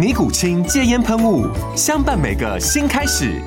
尼古清戒烟喷雾，相伴每个新开始。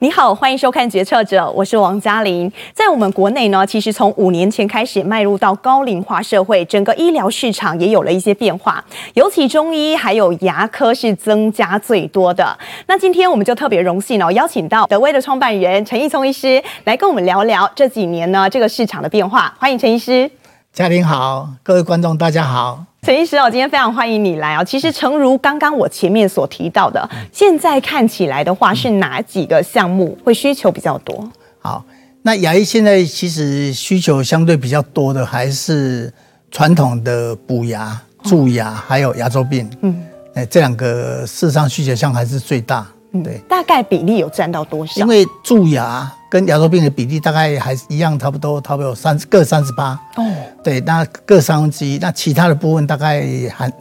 你好，欢迎收看《决策者》，我是王嘉玲。在我们国内呢，其实从五年前开始迈入到高龄化社会，整个医疗市场也有了一些变化，尤其中医还有牙科是增加最多的。那今天我们就特别荣幸哦，邀请到德威的创办人陈义聪医师来跟我们聊聊这几年呢这个市场的变化。欢迎陈医师。嘉玲好，各位观众大家好。陈医师哦，今天非常欢迎你来哦。其实，诚如刚刚我前面所提到的，现在看起来的话，是哪几个项目会需求比较多？好，那牙医现在其实需求相对比较多的，还是传统的补牙、蛀牙，还有牙周病。嗯，哎，这两个事实上需求项还是最大。对，大概比例有占到多少？因为蛀牙跟牙周病的比例大概还是一样，差不多，差不多有三各三十八。哦，对，那各三分之一，那其他的部分大概还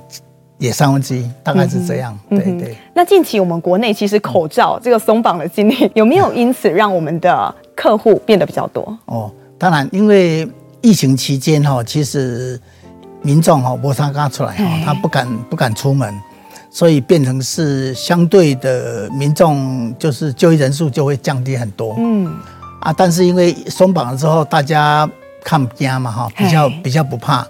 也三分之一，大概是这样。嗯、对对。那近期我们国内其实口罩这个松绑的经历，有没有因此让我们的客户变得比较多？哦，当然，因为疫情期间哈，其实民众哈摩擦刚出来哈，他不敢不敢出门。所以变成是相对的民众，就是就医人数就会降低很多。嗯，啊，但是因为松绑了之后，大家看不见嘛，哈，比较比较不怕，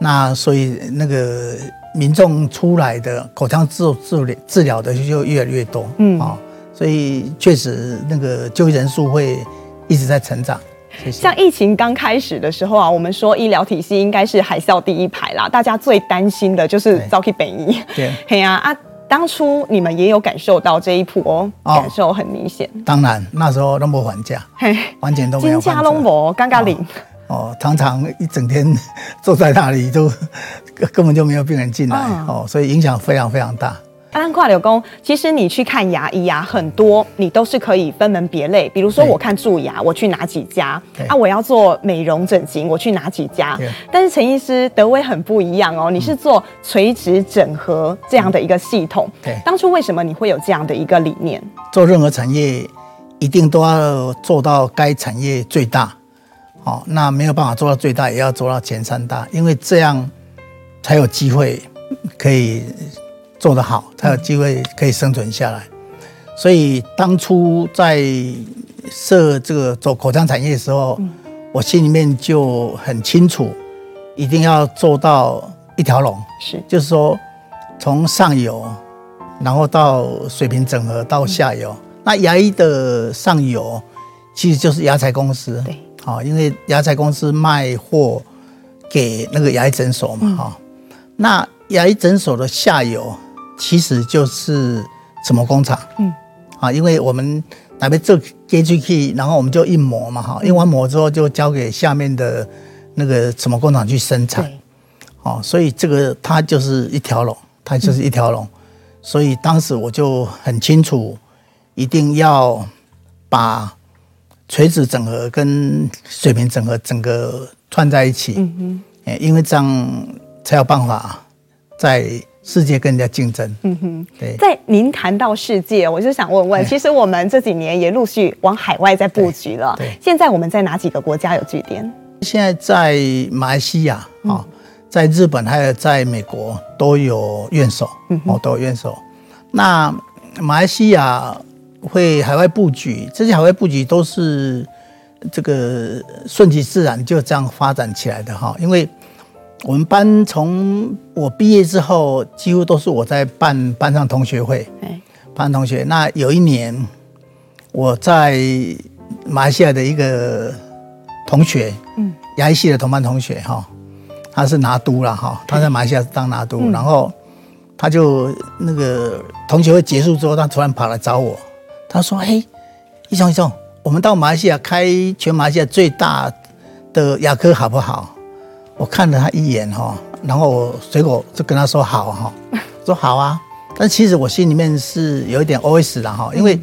那所以那个民众出来的口腔治治疗治疗的就越来越多。嗯，啊，所以确实那个就医人数会一直在成长。像疫情刚开始的时候啊，我们说医疗体系应该是海啸第一排啦，大家最担心的就是早期本医。对，嘿呀啊，当初你们也有感受到这一波哦，感受很明显。当然那时候都没还价，嘿，完全都没有。金价拢无，尴尬零。哦，常常一整天坐在那里，都 根本就没有病人进来哦，所以影响非常非常大。安跨柳工，其实你去看牙医啊，很多你都是可以分门别类。比如说，我看蛀牙，我去哪几家？啊，我要做美容整形，我去哪几家？但是陈医师德威很不一样哦，你是做垂直整合这样的一个系统。对，当初为什么你会有这样的一个理念？做任何产业，一定都要做到该产业最大。哦，那没有办法做到最大，也要做到前三大，因为这样才有机会可以。做得好，才有机会可以生存下来。所以当初在设这个做口腔产业的时候，我心里面就很清楚，一定要做到一条龙。是，就是说从上游，然后到水平整合到下游。那牙医的上游其实就是牙材公司。对，好，因为牙材公司卖货给那个牙医诊所嘛，哈。那牙医诊所的下游。其实就是什么工厂，嗯，啊，因为我们那边做 GGK，然后我们就印模嘛，哈，印完模之后就交给下面的那个什么工厂去生产，哦，所以这个它就是一条龙，它就是一条龙，所以当时我就很清楚，一定要把垂直整合跟水平整合整个串在一起，嗯嗯，因为这样才有办法在。世界跟人家竞争，嗯哼，对。在您谈到世界，我就想问问，其实我们这几年也陆续往海外在布局了。对，现在我们在哪几个国家有据点？现在在马来西亚啊，在日本还有在美国都有院所，哦，都有院所。那马来西亚会海外布局，这些海外布局都是这个顺其自然就这样发展起来的哈，因为。我们班从我毕业之后，几乎都是我在办班上同学会，班上同学。那有一年，我在马来西亚的一个同学，嗯，牙医系的同班同学哈，他是拿督了哈，他在马来西亚当拿督，嗯、然后他就那个同学会结束之后，他突然跑来找我，他说：“嘿，医生医生，我们到马来西亚开全马来西亚最大的牙科好不好？”我看了他一眼哈，然后我随口就跟他说：“好哈，说好啊。”但其实我心里面是有一点 OS 的哈，因为。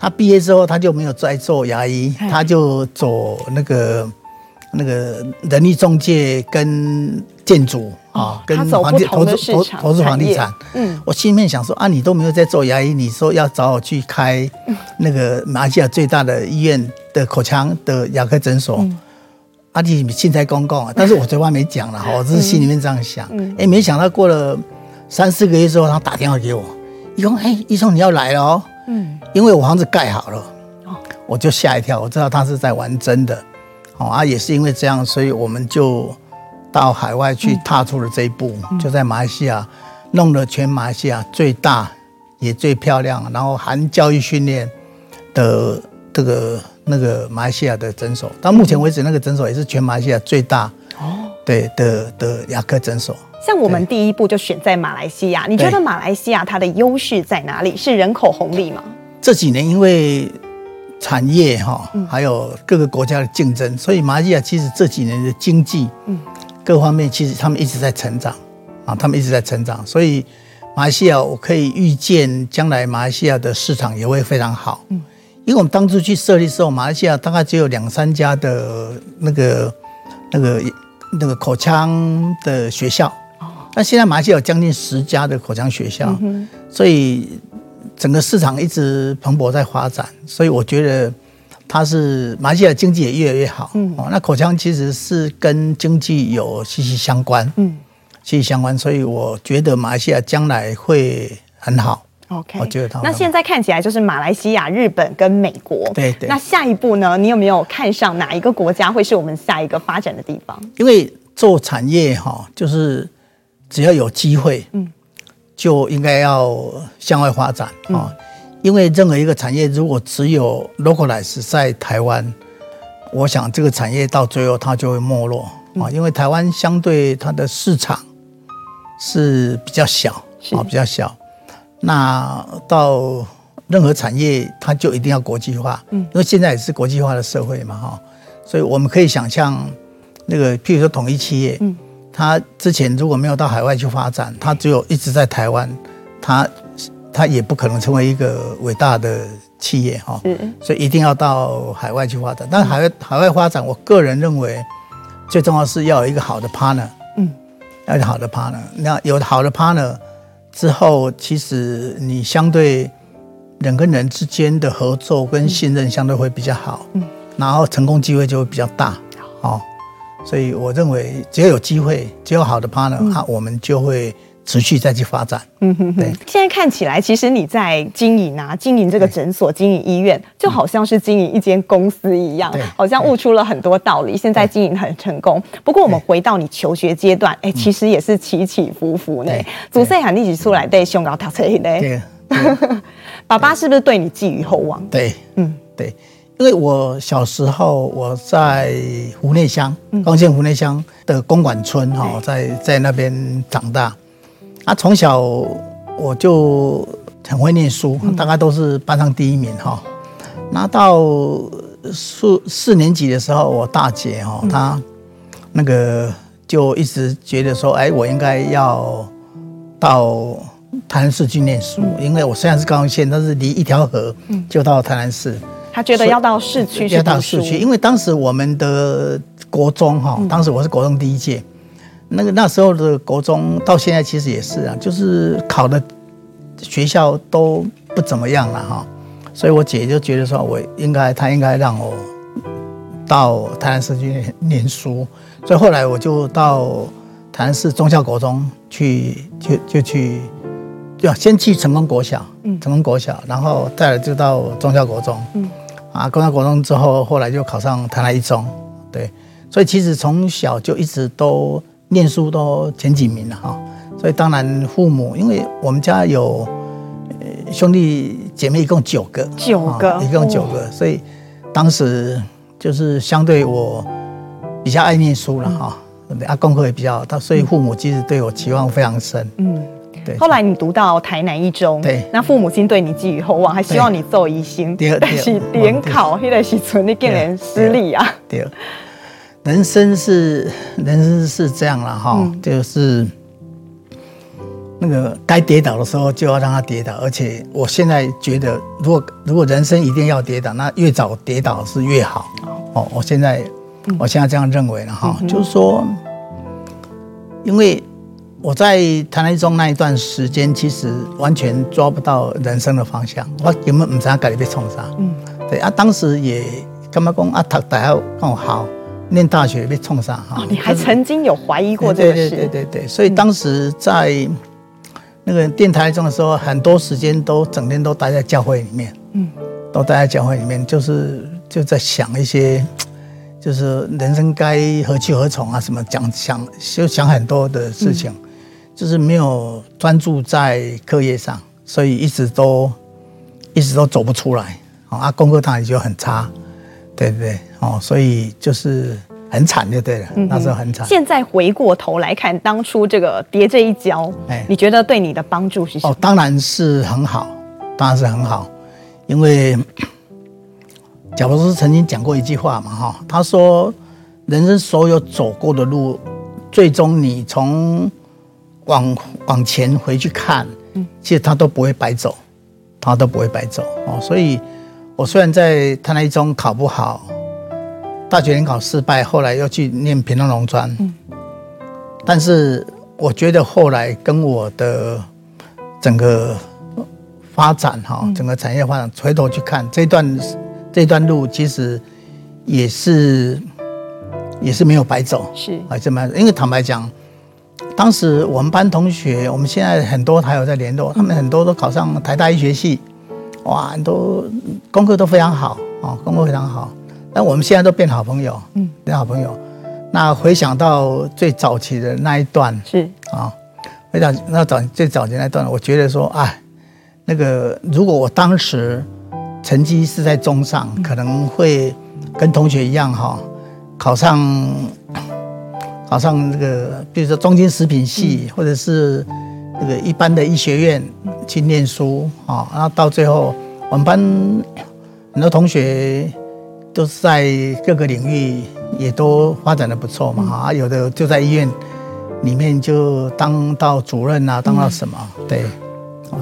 他毕业之后，他就没有再做牙医，他就走那个那个人力中介跟建筑啊，跟房地投资投投资房地产。嗯，我心里面想说啊，你都没有在做牙医，你说要找我去开那个马来西亚最大的医院的口腔的牙科诊所，啊，你现在公共啊，但是我嘴巴没讲了哈，我只是心里面这样想。哎，没想到过了三四个月之后，他打电话给我，医生，哎，医生你要来了哦。嗯，因为我房子盖好了，我就吓一跳，我知道他是在玩真的，哦啊，也是因为这样，所以我们就到海外去踏出了这一步，就在马来西亚弄了全马来西亚最大也最漂亮，然后含教育训练的这个那个马来西亚的诊所，到目前为止那个诊所也是全马来西亚最大哦，对的的牙科诊所。像我们第一步就选在马来西亚，你觉得马来西亚它的优势在哪里？是人口红利吗？这几年因为产业哈，还有各个国家的竞争，所以马来西亚其实这几年的经济，嗯，各方面其实他们一直在成长啊，他们一直在成长，所以马来西亚我可以预见将来马来西亚的市场也会非常好，嗯，因为我们当初去设立的时候，马来西亚大概只有两三家的那个那个那个口腔的学校。那现在马来西亚有将近十家的口腔学校，所以整个市场一直蓬勃在发展，所以我觉得它是马来西亚经济也越来越好。哦，那口腔其实是跟经济有息息相关，嗯，息息相关，所以我觉得马来西亚将来会很好。OK，我觉得它。那现在看起来就是马来西亚、日本跟美国。对对。那下一步呢？你有没有看上哪一个国家会是我们下一个发展的地方？因为做产业哈，就是。只要有机会，嗯，就应该要向外发展啊。因为任何一个产业，如果只有 localize 在台湾，我想这个产业到最后它就会没落啊。因为台湾相对它的市场是比较小啊，比较小。那到任何产业，它就一定要国际化，嗯，因为现在也是国际化的社会嘛，哈。所以我们可以想象，那个譬如说统一企业，嗯。它之前如果没有到海外去发展，它只有一直在台湾，它它也不可能成为一个伟大的企业哈。嗯。所以一定要到海外去发展。但海外海外发展，我个人认为最重要是要有一个好的 partner。嗯。要有好的 partner，那有好的 partner 之后，其实你相对人跟人之间的合作跟信任相对会比较好。嗯。然后成功机会就会比较大。哦。所以我认为，只要有机会，只要好的 partner，啊我们就会持续再去发展。嗯哼哼。对。现在看起来，其实你在经营啊，经营这个诊所，经营医院，就好像是经营一间公司一样，好像悟出了很多道理。现在经营很成功。不过，我们回到你求学阶段，哎，其实也是起起伏伏呢。祖岁喊立起出来，对，胸高跳车呢。对。爸爸是不是对你寄予厚望？对，嗯，对。因为我小时候我在湖内乡，光县湖内乡的公馆村哈，在在那边长大，啊，从小我就很会念书，大概都是班上第一名哈。那到四四年级的时候，我大姐哈，她那个就一直觉得说，哎，我应该要到台南市去念书，因为我虽然是高雄县，但是离一条河就到台南市。他觉得要到市区去，要到市区，因为当时我们的国中哈，当时我是国中第一届，那个那时候的国中到现在其实也是啊，就是考的学校都不怎么样了哈，所以我姐就觉得说，我应该，她应该让我到台南市去念书，所以后来我就到台南市中校国中去，就就去，要先去成功国小，成功国小，然后再来就到中校国中，嗯。啊，中校国中之后，后来就考上台南一中，对，所以其实从小就一直都念书都前几名了哈。所以当然父母，因为我们家有兄弟姐妹一共九个，九个，一共九个，所以当时就是相对我比较爱念书了哈，啊，功课也比较他，所以父母其实对我期望非常深。嗯，对。后来你读到台南一中，对，那父母亲对你寄予厚望，还希望你做医生，但是联考那个时存你竟然失利啊。对，人生是人生是这样了哈，就是。那个该跌倒的时候就要让它跌倒，而且我现在觉得，如果如果人生一定要跌倒，那越早跌倒是越好。哦，我现在我现在这样认为了哈，就是说，因为我在台南一中那一段时间，其实完全抓不到人生的方向，我根本不知道该被冲啥。嗯，对啊，当时也干嘛讲啊，读大学更好，念大学被冲上哈？你还曾经有怀疑过这个事？对对对对对，所以当时在。那个电台中的时候，很多时间都整天都待在教会里面，嗯，都待在教会里面，就是就在想一些，就是人生该何去何从啊，什么讲想就想很多的事情，嗯、就是没有专注在课业上，所以一直都一直都走不出来，啊，功课当然就很差，对不对？哦，所以就是。很惨就对了，那时候很惨。现在回过头来看，当初这个跌这一跤，哎，你觉得对你的帮助是什么？哦，当然是很好，当然是很好，因为 贾伯斯曾经讲过一句话嘛，哈，他说，人生所有走过的路，最终你从往往前回去看，嗯，其实他都不会白走，他都不会白走哦。所以，我虽然在台南一中考不好。大学联考失败，后来又去念平东农专。嗯，但是我觉得后来跟我的整个发展哈，整个产业发展，回头去看这段这段路，其实也是也是没有白走。是还是蛮因为坦白讲，当时我们班同学，我们现在很多还有在联络，他们很多都考上台大医学系，哇，都功课都非常好啊，功课非常好。那我们现在都变好朋友，嗯，变好朋友。那回想到最早期的那一段，是啊，回想那早最早期那一段，我觉得说，哎，那个如果我当时成绩是在中上，可能会跟同学一样哈，考上考上那个，比如说中间食品系，或者是那个一般的医学院去念书啊，然后到最后我们班很多同学。都是在各个领域也都发展的不错嘛，啊，有的就在医院里面就当到主任啊，当到什么，对，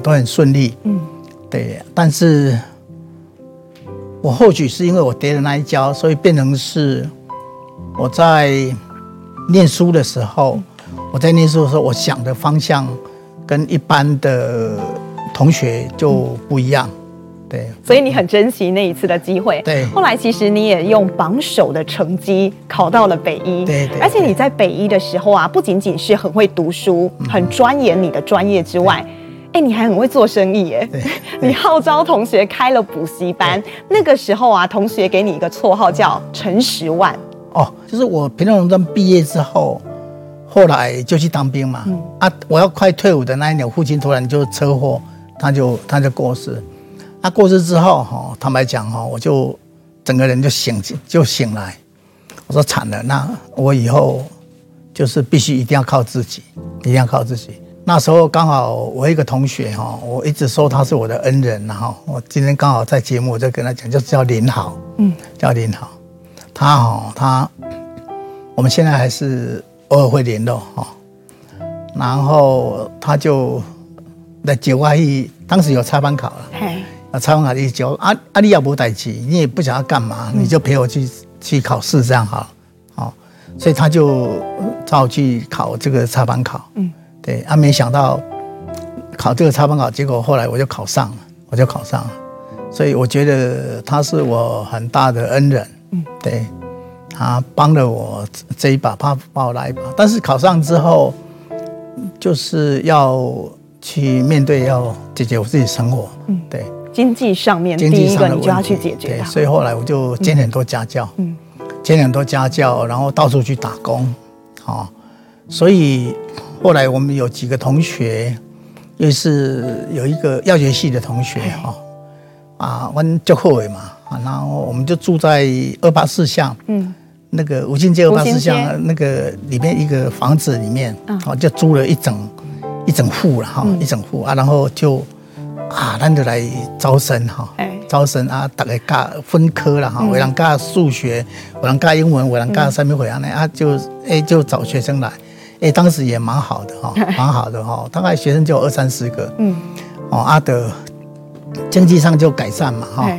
都很顺利，嗯，对。但是，我或许是因为我跌了那一跤，所以变成是我在念书的时候，我在念书的时候，我想的方向跟一般的同学就不一样。对，所以你很珍惜那一次的机会。对，后来其实你也用榜首的成绩考到了北医。对，对，而且你在北医的时候啊，不仅仅是很会读书、很钻研你的专业之外，哎，你还很会做生意耶。你号召同学开了补习班，那个时候啊，同学给你一个绰号叫陈十万。哦，就是我屏东农专毕业之后，后来就去当兵嘛。嗯、啊，我要快退伍的那一年，我父亲突然就车祸，他就他就过世。他过世之后，哈，坦白讲，哈，我就整个人就醒，就醒来。我说惨了，那我以后就是必须一定要靠自己，一定要靠自己。那时候刚好我一个同学，哈，我一直说他是我的恩人，然后我今天刚好在节目，我就跟他讲，就叫林豪，嗯，叫林豪。他哈，他我们现在还是偶尔会联络，哈。然后他就在九外一，当时有插班考了，嘿。啊，采访卡一交，阿阿丽也不带去，你也不想要干嘛，你就陪我去去考试，这样好，好，所以他就找我去考这个插班考，嗯，对，啊，没想到考这个插班考，结果后来我就考上了，我就考上了，所以我觉得他是我很大的恩人，嗯，对，他帮了我这一把，帮帮我来一把，但是考上之后，就是要去面对，要解决我自己生活，嗯，对。经济上面第一个你就要去解决，对，所以后来我就兼很多家教，嗯，兼很多家教，然后到处去打工，哦，所以后来我们有几个同学，又是有一个药学系的同学哈，啊，我们就后悔嘛，啊，然后我们就住在二八四巷，嗯，那个吴兴街二八四巷那个里面一个房子里面，哦，就租了一整一整户了哈，一整户啊，然后就啊，咱就来招生哈，招生啊，大概教分科了哈，有人教数学，有人教英文，有人教三民会啊，啊，就哎就找学生来，哎，当时也蛮好的哈，蛮好的哈，大概学生就有二三十个，嗯，哦，阿德。经济上就改善嘛，哈，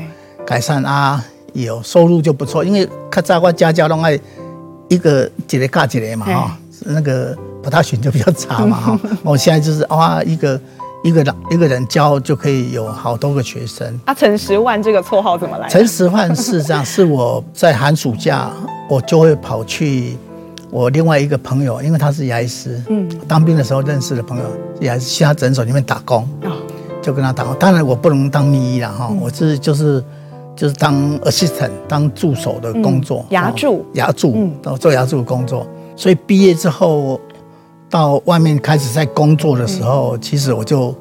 改善啊，有收入就不错。因为较早我家教拢爱一个一个教一个嘛，哈，那个不大选就比较差嘛，哈。我 现在就是哇，一个一个人一个人教就可以有好多个学生。啊，陈十万这个绰号怎么来？陈十万是这样是我在寒暑假，我就会跑去我另外一个朋友，因为他是牙医师，嗯，当兵的时候认识的朋友，也是去他诊所里面打工。就跟他打工，当然我不能当秘医了哈，我是就是就是当 assistant 当助手的工作，牙助牙助，做牙助的工作。所以毕业之后到外面开始在工作的时候，其实我就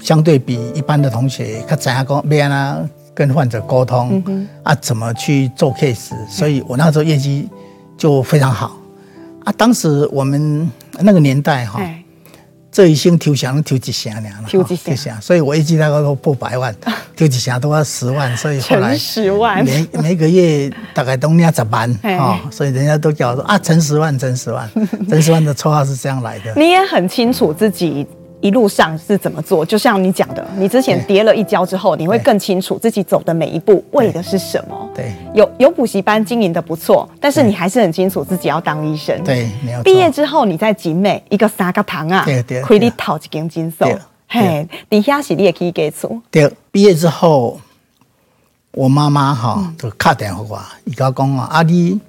相对比一般的同学，他怎样跟别人跟患者沟通啊，怎么去做 case，所以我那时候业绩就非常好啊。当时我们那个年代哈。这一生抽奖抽几箱呢？抽一箱，所以我一季大概都破百万，抽几箱都要十万，所以后来十万每每个月大概都领十万哦，所以人家都叫我说啊，陈十万，陈十万，陈十万的绰号是这样来的。你也很清楚自己。一路上是怎么做？就像你讲的，你之前跌了一跤之后，你会更清楚自己走的每一步为的是什么。对，有有补习班经营的不错，但是你还是很清楚自己要当医生。对，没有。毕业之后，你在景美一个三个堂啊，亏你讨几间金手。嘿，底下是你也可以给出。对，毕业之后，我妈妈哈就打电话过来，伊甲我讲啊，啊你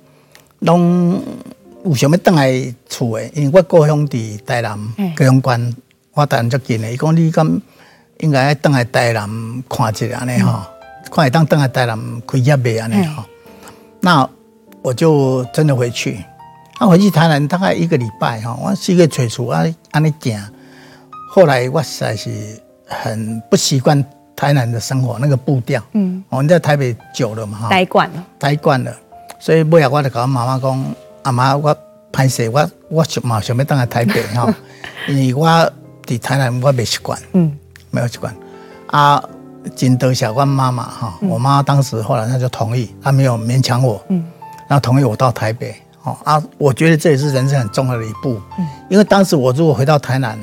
拢有想要回来厝诶？因为我故乡伫台南高雄县。我台南足近的，伊讲你敢应该等来台南看一下安尼吼，看会当等来台南开业未安尼吼。那我就真的回去，啊，回去台南大概一个礼拜哈，我四个月初啊安尼行。后来我实在是很不习惯台南的生活那个步调，嗯，我们在台北久了嘛哈，待惯了，待惯了，所以尾后我就跟我妈妈讲，阿妈我歹势，我我想嘛想要等来台北哈，因为我。在台南我没习惯，嗯，没有习惯啊。真多谢我妈妈哈，我妈当时后来她就同意，她没有勉强我，嗯，然后同意我到台北，哦啊，我觉得这也是人生很重要的一步，嗯，因为当时我如果回到台南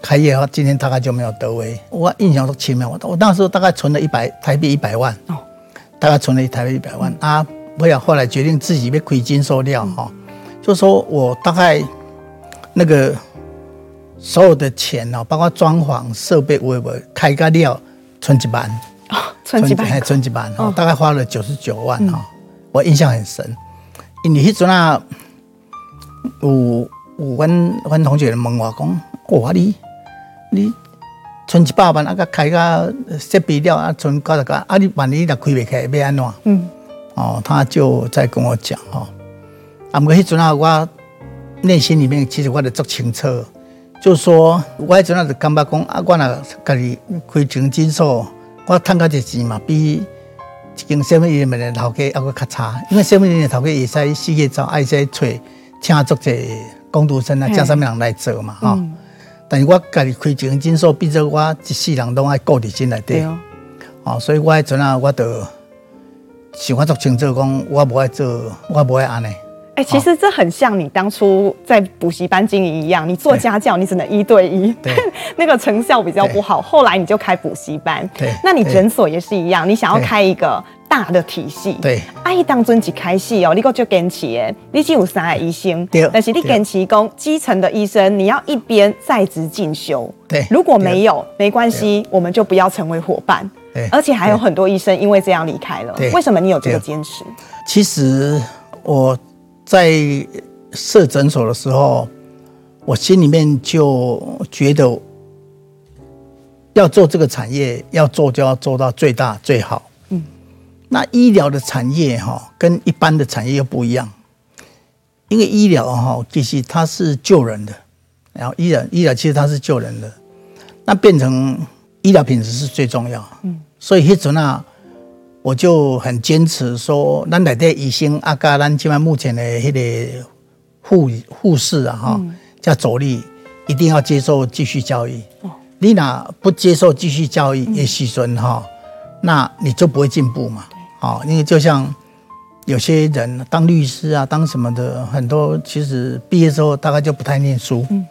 开业的话，今天大概就没有德威。我印象都奇妙，我我那时候大概存了一百台币一百万，哦，大概存了一台币一百万啊。我也后来决定自己被亏金收掉哈，就说我大概那个。所有的钱哦，包括装潢设备，我我开个料，存几万，存几万，还存几万哦，大概花了九十九万哦，我印象很深。因为迄阵啊，有有阮阮同学问我讲，哇你你存一百万啊，个开个设备料啊，存九十个啊，你万一若开袂开，要安怎？嗯，哦，他就在跟我讲哦，啊，毋过迄阵啊，我内心里面其实我都足清楚。就说，我迄阵啊，就感觉讲啊，我若家己开间诊所，我赚个这钱嘛，比一间什么医院的头家还佫较差。因为什么医院的头家会使四个找，爱使找请足者工读生啊，叫什么人来做嘛，哈。但是我家己开间诊所，变做我一世人拢爱顾伫心内底，哦，所以我迄阵啊，我就想法足清楚，讲我无爱做，我无爱安尼。哎、欸，其实这很像你当初在补习班经营一样，你做家教，你只能一对一，对 那个成效比较不好。后来你就开补习班，对，那你诊所也是一样，你想要开一个大的体系，对。阿姨当尊几开戏哦，你个就坚持诶，你只有三个医生，对。但是你坚持讲基层的医生，你要一边在职进修，对。如果没有，没关系，我们就不要成为伙伴。对。而且还有很多医生因为这样离开了，为什么你有这个坚持？其实我。在设诊所的时候，我心里面就觉得，要做这个产业，要做就要做到最大最好。嗯，那医疗的产业哈，跟一般的产业又不一样，因为医疗哈，其实它是救人的，然后医疗医疗其实它是救人的，那变成医疗品质是最重要。嗯，所以迄阵啊，我就很坚持说，咱内底医生啊，加咱即摆目前的迄个护护士啊，哈、嗯，加助理一定要接受继续教育。哦、你若不接受继续教育，也时阵哈，那你就不会进步嘛。哦，因为就像有些人当律师啊，当什么的，很多其实毕业之后大概就不太念书。嗯。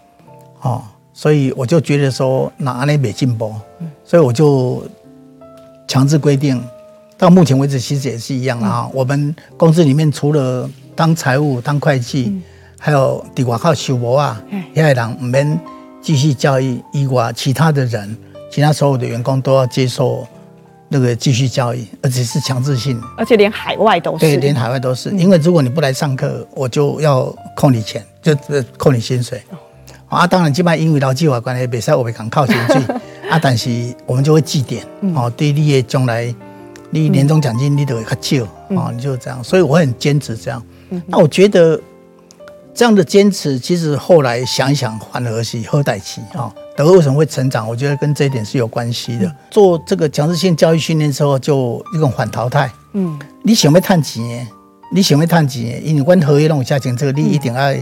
哦，所以我就觉得说，那安尼没进步，所以我就强制规定。到目前为止，其实也是一样啊。嗯、我们公司里面除了当财务、当会计，嗯、还有底外靠修博啊，也还让我们继续教育以外，其他的人，其他所有的员工都要接受那个继续教育，而且是强制性，而且连海外都是。对，连海外都是。嗯、因为如果你不来上课，我就要扣你钱，就扣你薪水。啊，当然，基本上因为劳基法关系，比赛我们讲靠薪水 啊，但是我们就会记点，哦、嗯，对你的将来。你年终奖金你都会较少啊，你就这样，所以我很坚持这样。那我觉得这样的坚持，其实后来想一想，反而是好代志啊。德国为什么会成长？我觉得跟这一点是有关系的。做这个强制性教育训练之后，就一种反淘汰。嗯，你想要赚钱，你想要赚钱，因为阮合约那种价钱，这个你一定要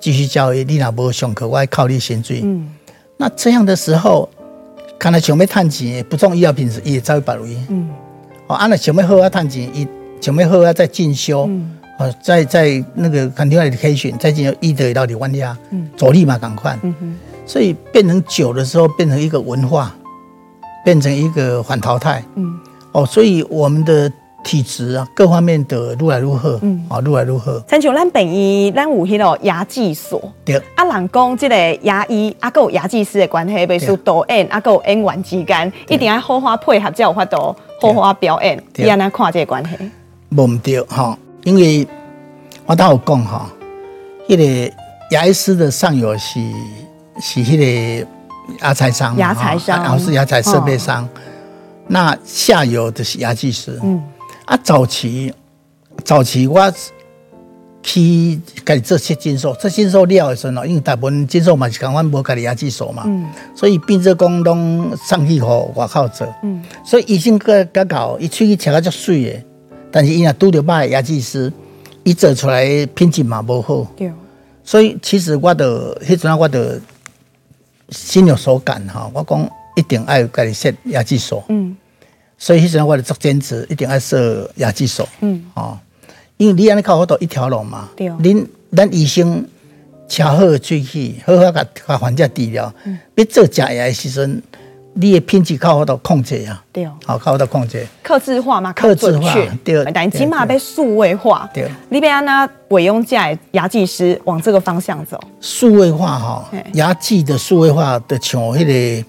继续教育。你若无上课，我要靠你薪水。嗯，那这样的时候，看来想要赚钱，不重医药品质也在保留。嗯。哦，按了想要好啊，趁钱，伊想要好啊，再进修，哦，在在那个 continuing education，再进修医德到底弯下，嗯，着力嘛，赶快，所以变成久的时候，变成一个文化，变成一个反淘汰，嗯，哦，所以我们的体质啊，各方面的如来愈好，嗯，啊，愈来愈好。亲像咱本医，咱有迄个牙技所，对，啊，人讲即个牙医啊，有牙技师的关系，比如说导演啊，有演员之间，一定要好好配合才有法度。好好表演，你安怎看这个关系？无毋对哈，因为我都有讲哈，迄个牙医师的上游是是迄个牙材商，牙材商，然后是牙材设备商，哦、那下游就是牙技师。嗯，啊，早期早期我。去家己做切金属，做金属了的时阵哦，因为大部分金属嘛是讲阮无家己牙技所嘛，嗯、所以变做讲拢送去互外口做。嗯，所以医生个较搞，伊喙齿切个足水的，但是伊若拄着歹牙技师，伊做出来品质嘛无好。对，所以其实我的迄阵我的心有所感哈，我讲一定爱有家己设牙技所。嗯，所以迄阵我的做兼职，一定爱设牙技所。嗯，哦。因为你安尼靠好多一条龙嘛，恁咱医生吃好喙齿，好好甲甲患者治疗。别做假牙的时阵，你的品质靠好多控制啊。对，好靠好多控制。克制化嘛，克制化。对，但起码被数位化。对，你别安那委用假牙技师往这个方向走。数位化哈，牙技的数位化的像迄个，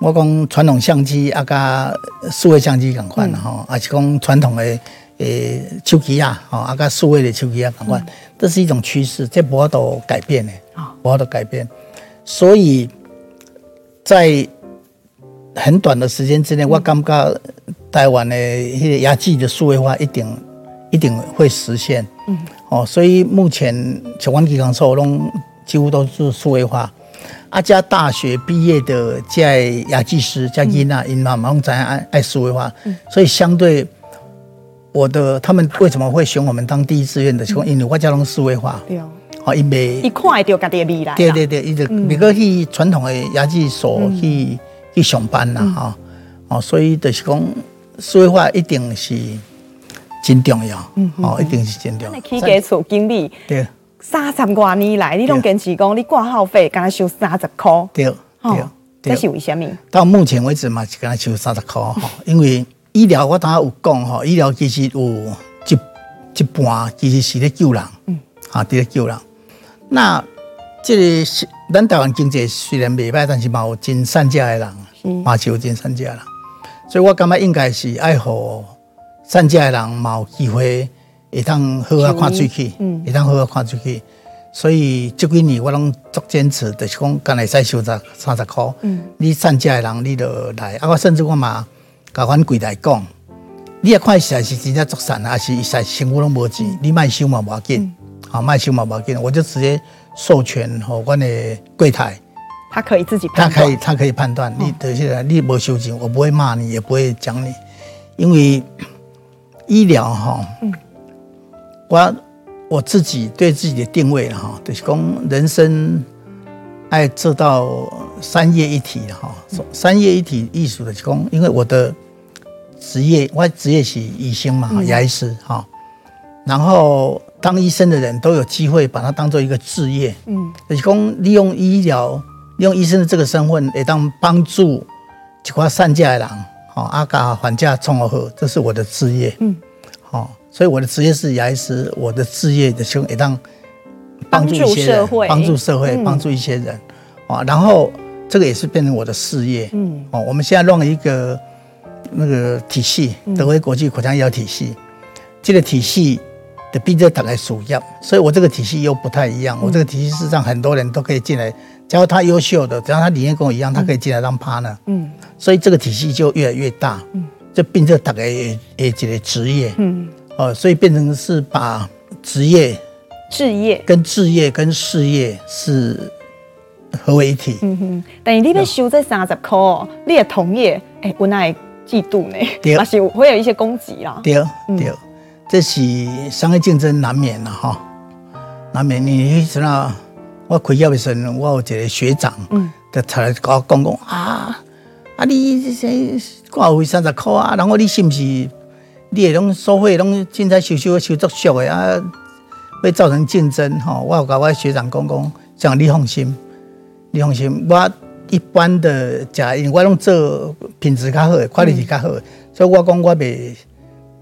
我讲传统相机啊，加数位相机共款啦吼，还是讲传统的。诶，手机啊，吼，啊，个数位的手机啊，赶快，这是一种趋势，这无法度改变的，啊，无法度改变。所以在很短的时间之内，我感觉台湾的迄个牙技的数位化一定一定会实现。嗯，哦，所以目前像阮机构所拢几乎都是数位化。啊，加大学毕业的在牙技师，加囡仔，因嘛拢知影爱爱数位化，所以相对。我的他们为什么会选我们当第一志愿的？因为我家拢思维化，对。哦，好，因为一块就家己的未来，对对对，伊就每个去传统的牙技所去去上班啦，哈，哦，所以就是讲思维化一定是真重要，嗯，哦，一定是真重要。起家厝经理，对，三十多年来，你拢坚持讲你挂号费，刚才收三十块，对对，这是为什么？到目前为止嘛，是刚才收三十块哈，因为。医疗我刚刚有讲吼，医疗其实有一一半其实是咧救人，嗯，啊，伫咧救人。那这个是咱台湾经济虽然袂歹，但是嘛有真善家的人，嘛是有真善家的人。所以我感觉应该是爱互善家的人嘛有机会会当好好看喙齿，嗯，会当好好看喙齿。所以这几年我拢足坚持，就是讲刚才使收十三十块，嗯，你善家的人你就来，啊，我甚至我嘛。甲阮柜台讲，你也看起来是真正作善，还是实生活拢无钱，你卖收嘛无要紧，啊卖收嘛无要紧，我就直接授权吼阮的柜台他可以自己判断，他可以他可以判断。你等下来，你没修行，我不会骂你，也不会讲你，因为医疗哈，嗯，我我自己对自己的定位哈，就是讲人生爱做到三业一体哈，三业一体艺术的讲，因为我的职业，我职业是医生嘛，牙医师哈，然后当医生的人都有机会把它当做一个职业，嗯，就是讲利用医疗。用医生的这个身份来当帮助一寡善家的人，好阿嘎还价从而后，这是我的职业。嗯，好，所以我的职业是牙医师，我的职业的胸也当帮助一些人，帮助社会，帮助一些人。啊，然后这个也是变成我的事业。嗯，哦，我们现在弄一个那个体系，德威国际口腔医疗体系，这个体系的病症大概数样，所以我这个体系又不太一样。我这个体系事实上很多人都可以进来。只要他优秀的，只要他理念跟我一样，他可以进来当 partner。嗯，所以这个体系就越来越大。嗯，这病症大概也也几个职业。嗯，哦，所以变成是把职业、置业跟志业跟事业是合为一体。嗯哼，但是你要收这三十块，你也同业哎，我那嫉妒呢，还是会有一些攻击啦。对对，这是商业竞争难免的哈，难免你知道。我开业的时候，我有一个学长，就出来跟我讲讲啊，啊你这挂费三十块啊，然后你是不是你也拢收费拢凊彩收收收足俗的啊，会造成竞争哈。我有跟我学长讲讲，讲你放心，你放心，我一般的假，因为我拢做品质较好的，快递较好的，嗯、所以我讲我袂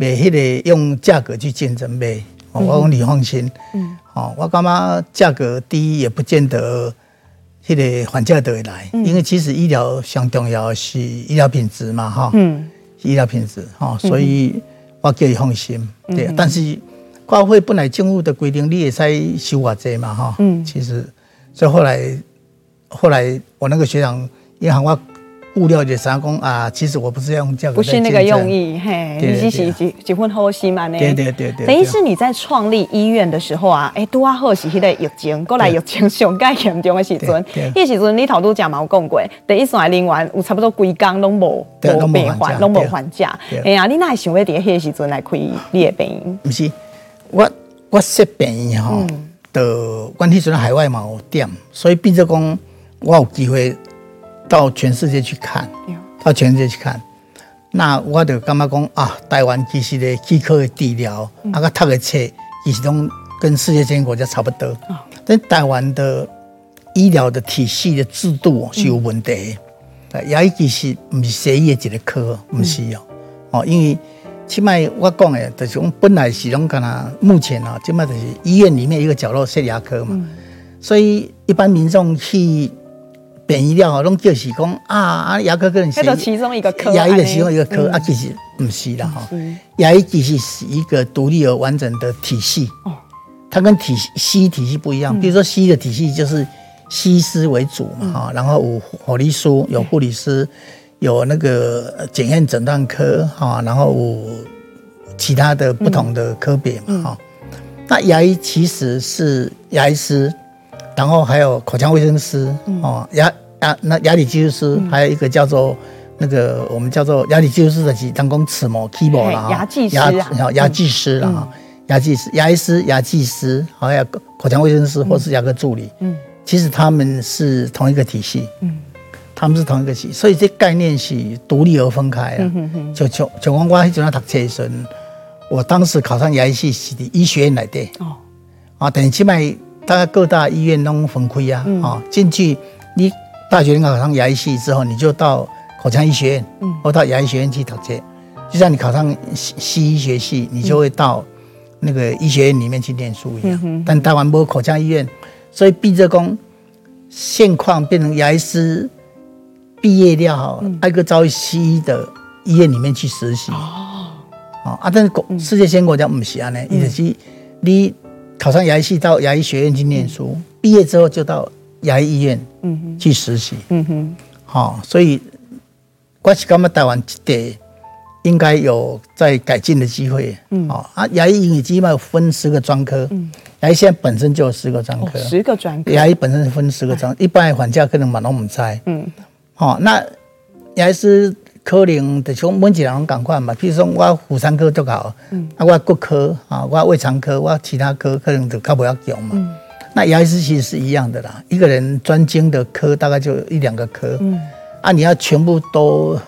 袂迄个用价格去竞争呗。我讲你放心。嗯哦，我感觉价格低也不见得，迄个反价得会来，因为其实医疗上重要是医疗品质嘛，哈，嗯，医疗品质，哈，所以我叫伊放心，对。但是挂费本来政府的规定，你也使收我这嘛，哈，嗯，其实，所以后来，后来我那个学长也喊我。物料的三公啊，其实我不是要用价格，不是那个用意，嘿，你是几几分好心嘛？对对对对，等于是你在创立医院的时候啊，哎，拄啊好是迄个疫情过来疫情上盖严重的时阵，迄时阵你头拄讲嘛有讲过，第一线人员有差不多规工拢无无病还，拢无还价，哎呀，你哪会想要伫迄个时阵来开你的病院？不是，我我设病院吼，的关系是海外嘛有店，所以变做讲我有机会。到全世界去看，到全世界去看，那我就感觉讲啊，台湾其实的齿科的治疗，啊个读的册，其实都跟世界这些国家差不多。但台湾的医疗的体系的制度是有问题的。牙医其实不是西医的一个科，不是哦。哦，因为起码我讲的，就是讲本来是拢干那，目前啊，起码就是医院里面一个角落设牙科嘛，所以一般民众去。便宜了，拢就是讲啊啊，牙科可能是其中一个科，牙医的其中一个科、嗯、啊，其实不是啦哈。牙医其实是一个独立而完整的体系，哦，它跟体西医体系不一样。比如说西医的体系就是西医师为主嘛哈，然后有护理师，有护理师，有那个检验诊断科哈，然后有其他的不同的科别嘛哈。那牙医其实是牙医师。然后还有口腔卫生师哦，牙牙那牙体技术师，还有一个叫做那个我们叫做牙体技术师的是当工齿模、keyboard 啦，牙技师啊，牙技师啦，哈，牙技师、牙医师、牙技师，还有口腔卫生师或是牙科助理，嗯，其实他们是同一个体系，嗯，他们是同一个体系，所以这概念是独立而分开的。就就就光光就那读册时，我当时考上牙医系是的医学院来的哦，啊，等于起码。大概各大医院拢分开啊，啊，进去你大学你考上牙医系之后，你就到口腔医学院，嗯，或到牙医学院去读书。就像你考上西西医学系，你就会到那个医学院里面去念书一样。但台湾没有口腔医院，所以毕这工现况变成牙医师毕业了，挨个招西医的医院里面去实习。哦，啊，但是国世界先国家不是这样呢，也就是你。考上牙医系，到牙医学院去念书，毕业之后就到牙医医院去实习。嗯哼，好，所以我是感觉台湾这个应该有在改进的机会。嗯，哦啊，牙医因为基本分十个专科，嗯，牙医现在本身就有十个专科，哦、十个专科，牙医本身分十个专，一般的患者可能嘛拢唔知。嗯，好、哦，那牙医师可能就是说每一个人拢同款嘛，譬如说我妇产科就好，嗯，啊，我骨科啊，我胃肠科，我其他科可能就较不要讲嘛。嗯，那牙医师其实是一样的啦，一个人专精的科大概就一两个科。嗯，啊，你要全部都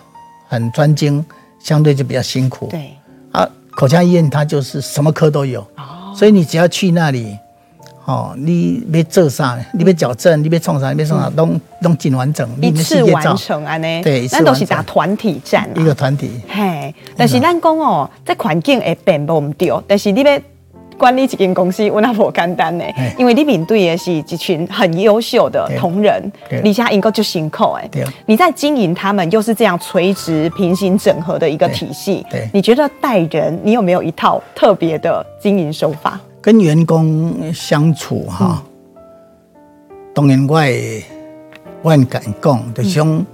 很专精。相对就比较辛苦。对啊，口腔医院它就是什么科都有，哦、所以你只要去那里，哦，你别做啥，你别矫正，你别创啥，你别创啥，弄弄尽完整，一次完成啊呢？对，那都是打团体战，一个团体。嘿，但是咱讲哦，这环境会变不唔掉，但是你别。管理一间公司，我那不简单呢，因为你面对的是一群很优秀的同仁，底下应该就辛苦哎。你在经营他们，又是这样垂直平行整合的一个体系。你觉得带人，你有没有一套特别的经营手法？跟员工相处哈，当然我也我很敢讲，就是讲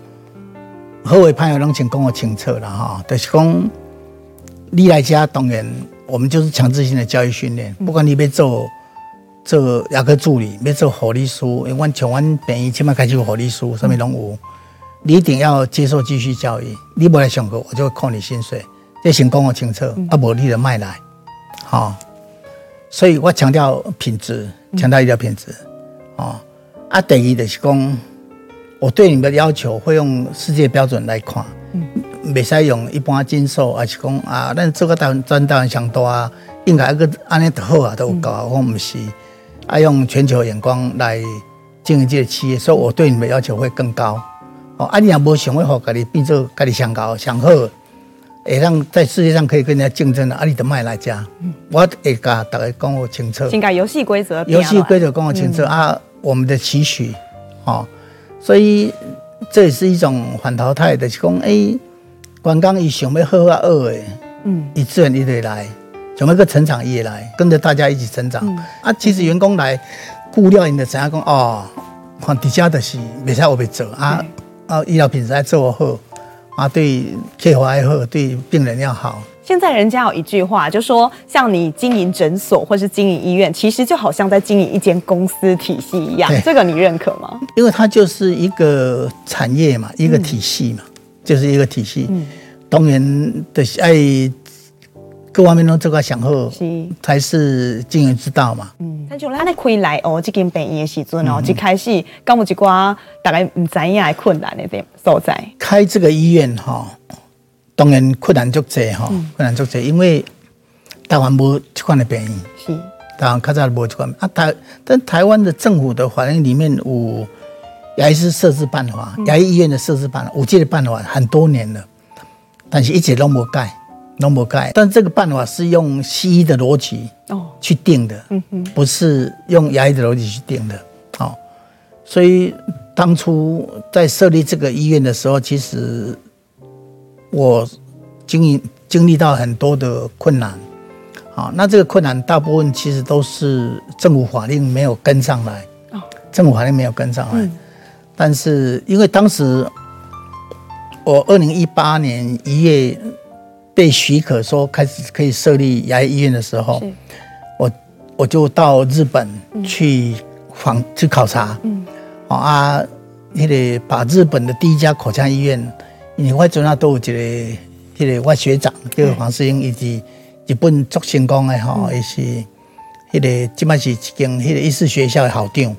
好的朋友拢先讲我清楚了哈，就是讲你来家当然。我们就是强制性的教育训练，不管你要做做牙科助理，要做护理师，因为我从我病院起码开始有护理师，上面拢有，你一定要接受继续教育。你不来上课，我就会扣你薪水。这先讲我清楚，啊，不你的卖来，好。所以我强调品质，强调医疗品质，啊，啊，第二就是讲，我对你们的要求会用世界标准来看。未使用一般金属，还是讲啊，咱做个台湾赚台湾上多啊，应该一个安尼就好啊，都有够。我毋是，爱用全球眼光来经营这个企业，所以我对你们要求会更高。哦，啊，你也无想要家己变做家己上高上好，会让在世界上可以跟人家竞争的，啊，你得卖来家。我会甲大家讲我清楚。应该游戏规则，游戏规则讲我清楚啊，我们的期许，哦，所以这也是一种反淘汰的，是讲诶。刚刚伊想要好啊学的，嗯，伊自然伊得来，想要个成长伊也来，跟着大家一起成长。嗯、啊，其实员工来顾料，因的怎样讲哦，看底下的是没啥我袂做啊，啊，医疗品质要做好，啊，对客户爱好，对病人要好。现在人家有一句话，就说像你经营诊所或是经营医院，其实就好像在经营一间公司体系一样。这个你认可吗？因为它就是一个产业嘛，一个体系嘛。嗯就是一个体系，嗯、当然的爱各方面都这个想好，是。才是经营之道嘛。嗯，那就来你开来哦，这间病院的时阵哦，一开始刚有一寡大概唔知影的困难的点所在。开这个医院哈，当然困难足多哈，困难足多，因为台湾无这款的病院，是。台湾较早无这款啊台，但台湾的政府的法令里面有。牙医师设置办法，牙医医院的设置办法，我记得办法很多年了，但是一直都没改，都没改。但这个办法是用西医的逻辑哦去定的，不是用牙医的逻辑去定的。哦，所以当初在设立这个医院的时候，其实我经营经历到很多的困难。好，那这个困难大部分其实都是政府法令没有跟上来，政府法令没有跟上来。但是因为当时我二零一八年一月被许可说开始可以设立牙医医院的时候，我我就到日本去访去考察，嗯，啊，那个把日本的第一家口腔医院，因为我阵那都有一个那个我学长叫黄世英，以及日本足成功的哈，也是那个基本是一间那个医师学校的校长。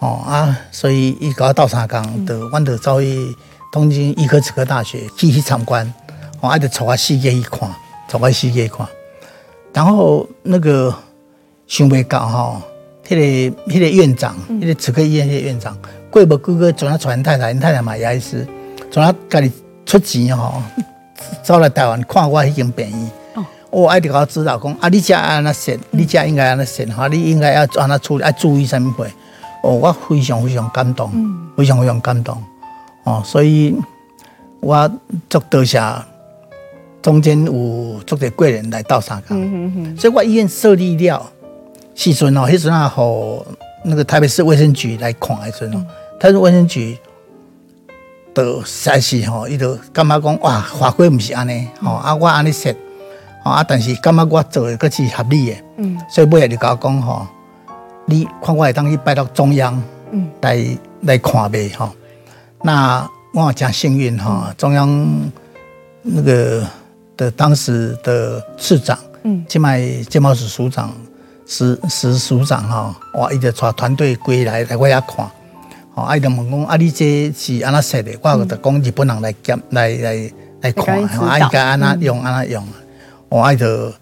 哦啊，所以伊搞到三工，的阮得走去东京医科齿科大学去去参观，我还得带我四界去看，带我四界去看。然后那个想袂到吼，迄个迄个院长，迄个齿科医院迄个院长，过无几个转啊传太太，因太太嘛牙医师，转啊家己出钱吼，走来台湾看我迄间病院。我爱得搞指导讲啊，你家安那选，你家应该安那选哈，你应该要安那处理，要注意什么会。哦，我非常非常感动，非常非常感动。哦，所以我做多下中间有做个贵人来到三港，所以我医院设立了时阵哦，迄时啊，和那个台北市卫生局来看的时阵哦，台北市卫生局都实在是吼，伊就感觉讲哇，法规毋是安尼吼，啊，我安尼说，吼啊，但是感觉我做的阁是合理的，嗯，所以尾下就甲我讲吼，你看我会当去拜到中央，嗯，来来看未吼，那我真幸运吼，中央那个的当时的市长，嗯，即卖建贸署署长，石石署长吼，哇，伊就带团队归来来我遐看。哦，啊！伊就问讲，啊，你这是安那说的？我就讲日本人来检来来来看，啊，应该安怎用安怎用。我爱就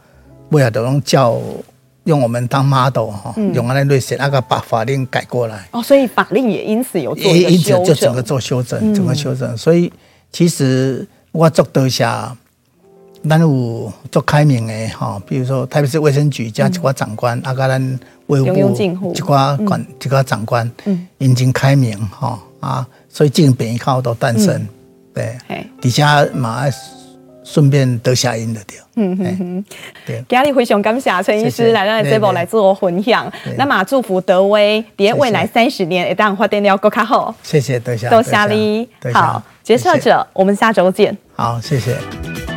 尾下就拢叫用我们当 model 哈，用安尼类似，那个把法令改过来。哦，所以法令也因此有做一个修正，就整个做修正，整个修正。所以其实我做得下，咱有做开明的哈，比如说特别是卫生局加几寡长官，啊，个咱。维护这个管这个长官，已经开明哈啊，所以这个病靠都诞生，对，底下嘛顺便得下音的掉，嗯哼哼，对。今日非常感谢陈医师来到这部来做分享，那么祝福德威在未来三十年一旦发电了更加好，谢谢多谢，多谢你，好，决策者，我们下周见，好，谢谢。